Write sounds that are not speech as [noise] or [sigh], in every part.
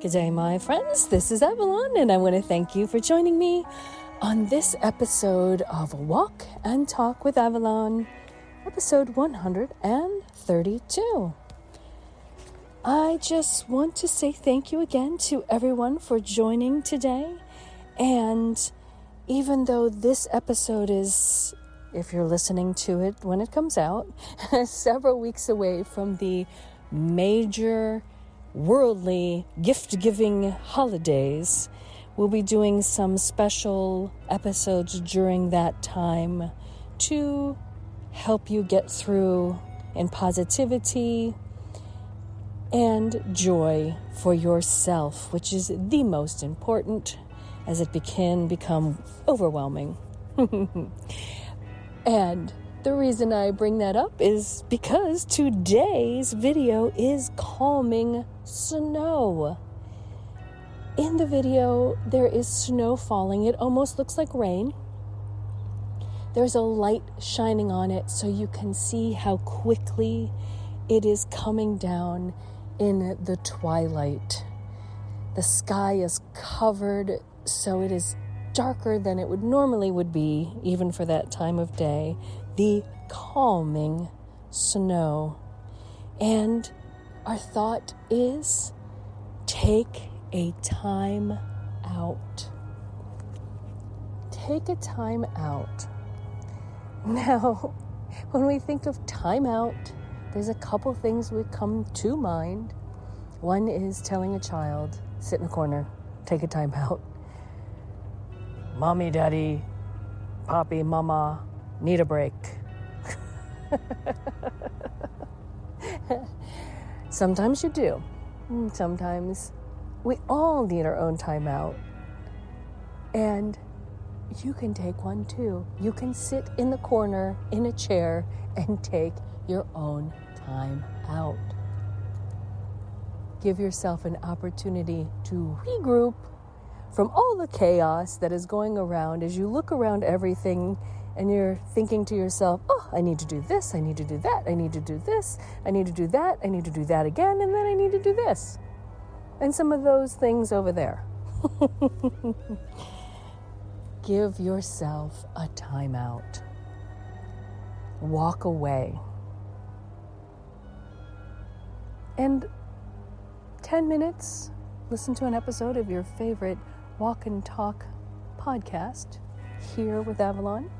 Good day, my friends. This is Avalon, and I want to thank you for joining me on this episode of Walk and Talk with Avalon, episode 132. I just want to say thank you again to everyone for joining today. And even though this episode is, if you're listening to it when it comes out, [laughs] several weeks away from the major worldly gift giving holidays. We'll be doing some special episodes during that time to help you get through in positivity and joy for yourself, which is the most important as it can become overwhelming. [laughs] and the reason I bring that up is because today's video is calming snow. In the video, there is snow falling. It almost looks like rain. There's a light shining on it so you can see how quickly it is coming down in the twilight. The sky is covered so it is darker than it would normally would be even for that time of day the calming snow. And our thought is take a time out. Take a time out. [laughs] Now, when we think of time out, there's a couple things that come to mind. One is telling a child, sit in the corner, take a time out. Mommy, daddy, poppy, mama, need a break. Sometimes you do. Hmm, sometimes we all need our own time out. And you can take one too. You can sit in the corner in a chair and take your own time out. Give yourself an opportunity to regroup from all the chaos that is going around as you look around everything and you're thinking to yourself, oh, I need to do this, I need to do that, I need to do this, I need to do that, I need to do that again, and then I need to do this. And some of those things over there. [laughs] Give yourself a timeout. Walk away. And 10 minutes, listen to an episode of your favorite walk and talk podcast here with Avalon.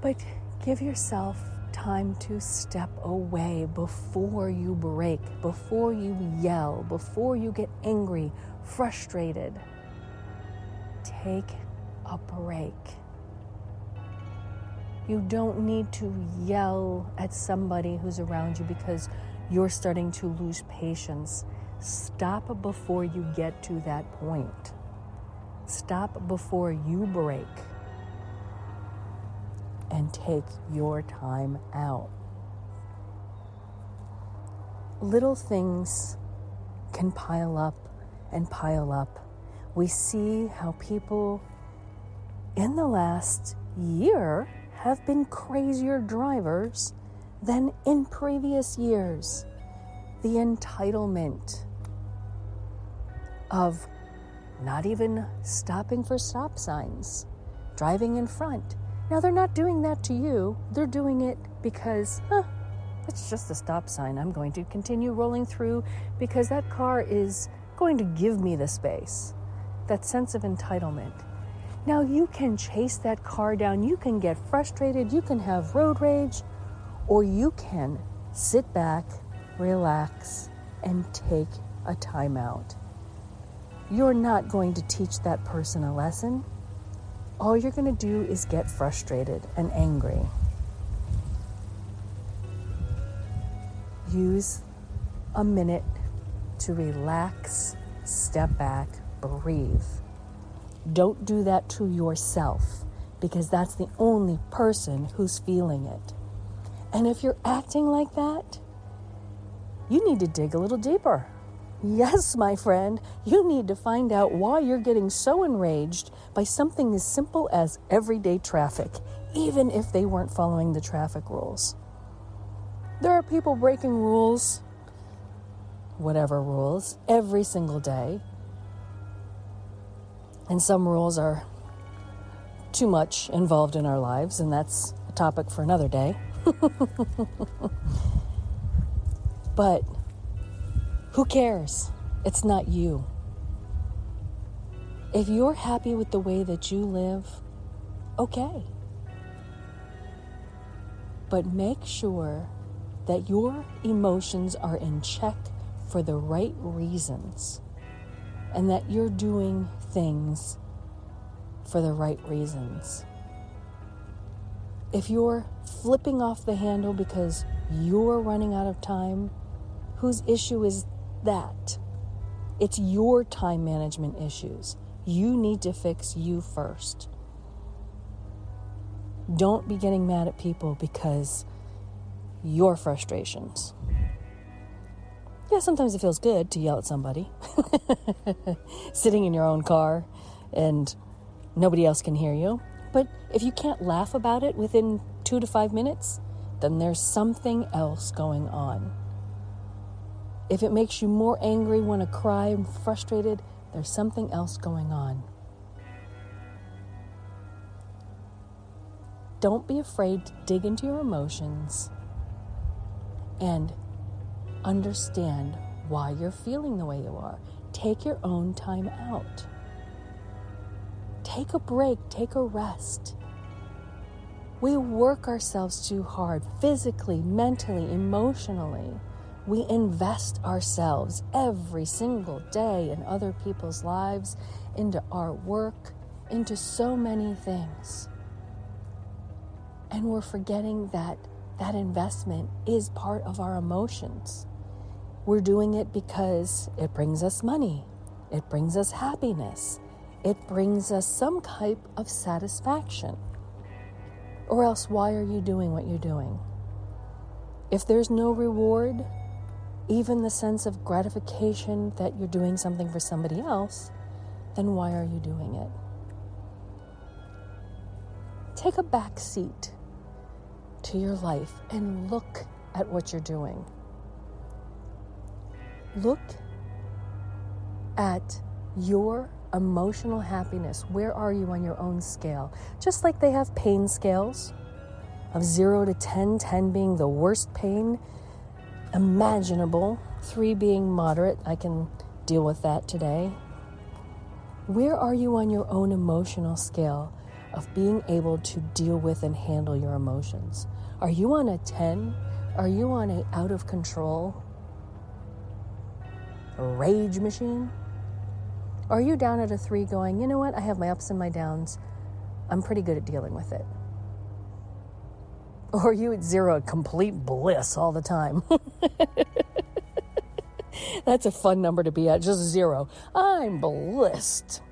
But give yourself time to step away before you break, before you yell, before you get angry, frustrated. Take a break. You don't need to yell at somebody who's around you because you're starting to lose patience. Stop before you get to that point. Stop before you break and take your time out. Little things can pile up and pile up. We see how people in the last year have been crazier drivers than in previous years. The entitlement of not even stopping for stop signs, driving in front, now, they're not doing that to you, they're doing it because, huh, it's just a stop sign. I'm going to continue rolling through because that car is going to give me the space. That sense of entitlement. Now, you can chase that car down, you can get frustrated, you can have road rage, or you can sit back, relax, and take a timeout. You're not going to teach that person a lesson all you're going to do is get frustrated and angry. Use a minute to relax, step back, breathe. Don't do that to yourself because that's the only person who's feeling it. And if you're acting like that, you need to dig a little deeper. Yes, my friend, you need to find out why you're getting so enraged by something as simple as everyday traffic, even if they weren't following the traffic rules. There are people breaking rules whatever rules every single day. And some rules are too much involved in our lives, and that's a topic for another day. [laughs] but who cares? It's not you. If you're happy with the way that you live, okay. But make sure that your emotions are in check for the right reasons and that you're doing things for the right reasons. If you're flipping off the handle because you're running out of time, whose issue is that? It's your time management issues. You need to fix you first. Don't be getting mad at people because your frustrations. Yeah, sometimes it feels good to yell at somebody. [laughs] Sitting in your own car and nobody else can hear you. But if you can't laugh about it within two to five minutes, then there's something else going on. If it makes you more angry, want to cry, and frustrated, there's something else going on. Don't be afraid to dig into your emotions and understand why you're feeling the way you are. Take your own time out. Take a break, take a rest. We work ourselves too hard physically, mentally, emotionally. We invest ourselves every single day in other people's lives, into our work, into so many things. And we're forgetting that that investment is part of our emotions. We're doing it because it brings us money, it brings us happiness, it brings us some type of satisfaction. Or else, why are you doing what you're doing? If there's no reward, even the sense of gratification that you're doing something for somebody else, then why are you doing it? Take a back seat to your life and look at what you're doing. Look at your emotional happiness. Where are you on your own scale? Just like they have pain scales of 0 to 10, 10 being the worst pain imaginable, 3 being moderate. I can deal with that today. Where are you on your own emotional scale of being able to deal with and handle your emotions? Are you on a 10? Are you on a out of control rage machine? Are you down at a 3 going, "You know what? I have my ups and my downs. I'm pretty good at dealing with it." [laughs] Or you at 0 complete bliss all the time? [laughs] That's a fun number to be at, just 0. I'm blissed.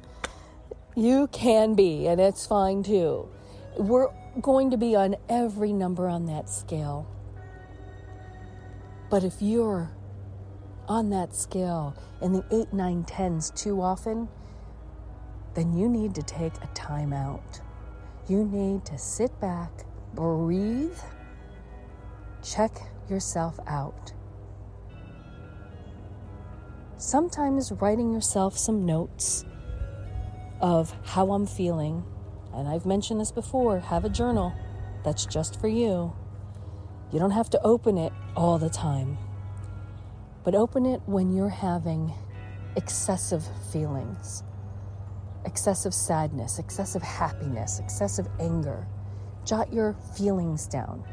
You can be, and it's fine too. We're going to be on every number on that scale. But if you're on that scale in the 8, 9, 10s too often, then you need to take a time out. You need to sit back, breathe, check yourself out. Sometimes writing yourself some notes of how I'm feeling and I've mentioned this before have a journal that's just for you. You don't have to open it all the time, but open it when you're having excessive feelings, excessive sadness, excessive happiness, excessive anger. Jot your feelings down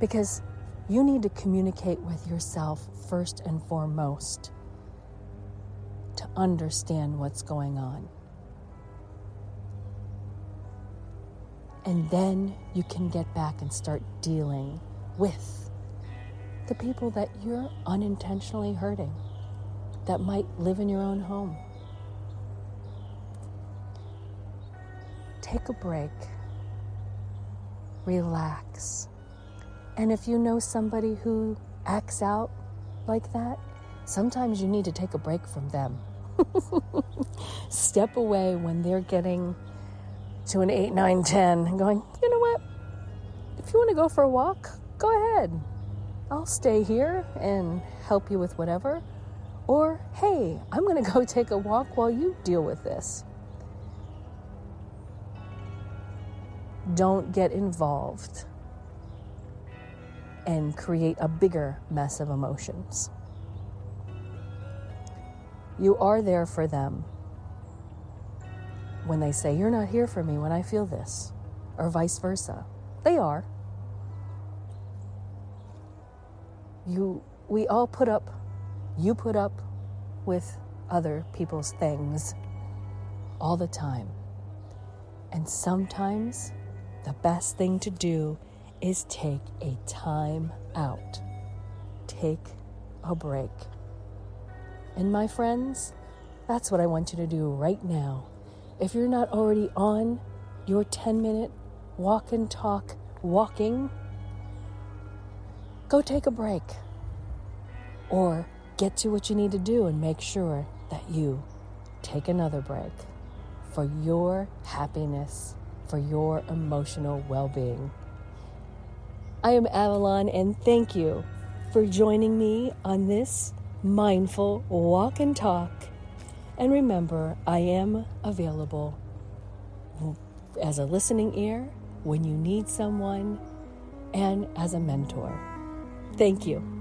because you need to communicate with yourself first and foremost to understand what's going on. And then you can get back and start dealing with the people that you're unintentionally hurting that might live in your own home. Take a break, relax. And if you know somebody who acts out like that, sometimes you need to take a break from them. [laughs] Step away when they're getting to an 8, 9, 10 and going, you know what? If you want to go for a walk, go ahead. I'll stay here and help you with whatever. Or, hey, I'm going to go [laughs] take a walk while you deal with this. Don't get involved and create a bigger mess of emotions. You are there for them when they say, You're not here for me when I feel this, or vice versa. They are. You, we all put up, you put up with other people's things all the time. And sometimes the best thing to do is take a time out. Take a break. And my friends, that's what I want you to do right now. If you're not already on your 10 minute walk and talk walking, go take a break. Or get to what you need to do and make sure that you take another break for your happiness, for your emotional well being. I am Avalon, and thank you for joining me on this mindful walk and talk. And remember, I am available as a listening ear when you need someone and as a mentor. Thank you.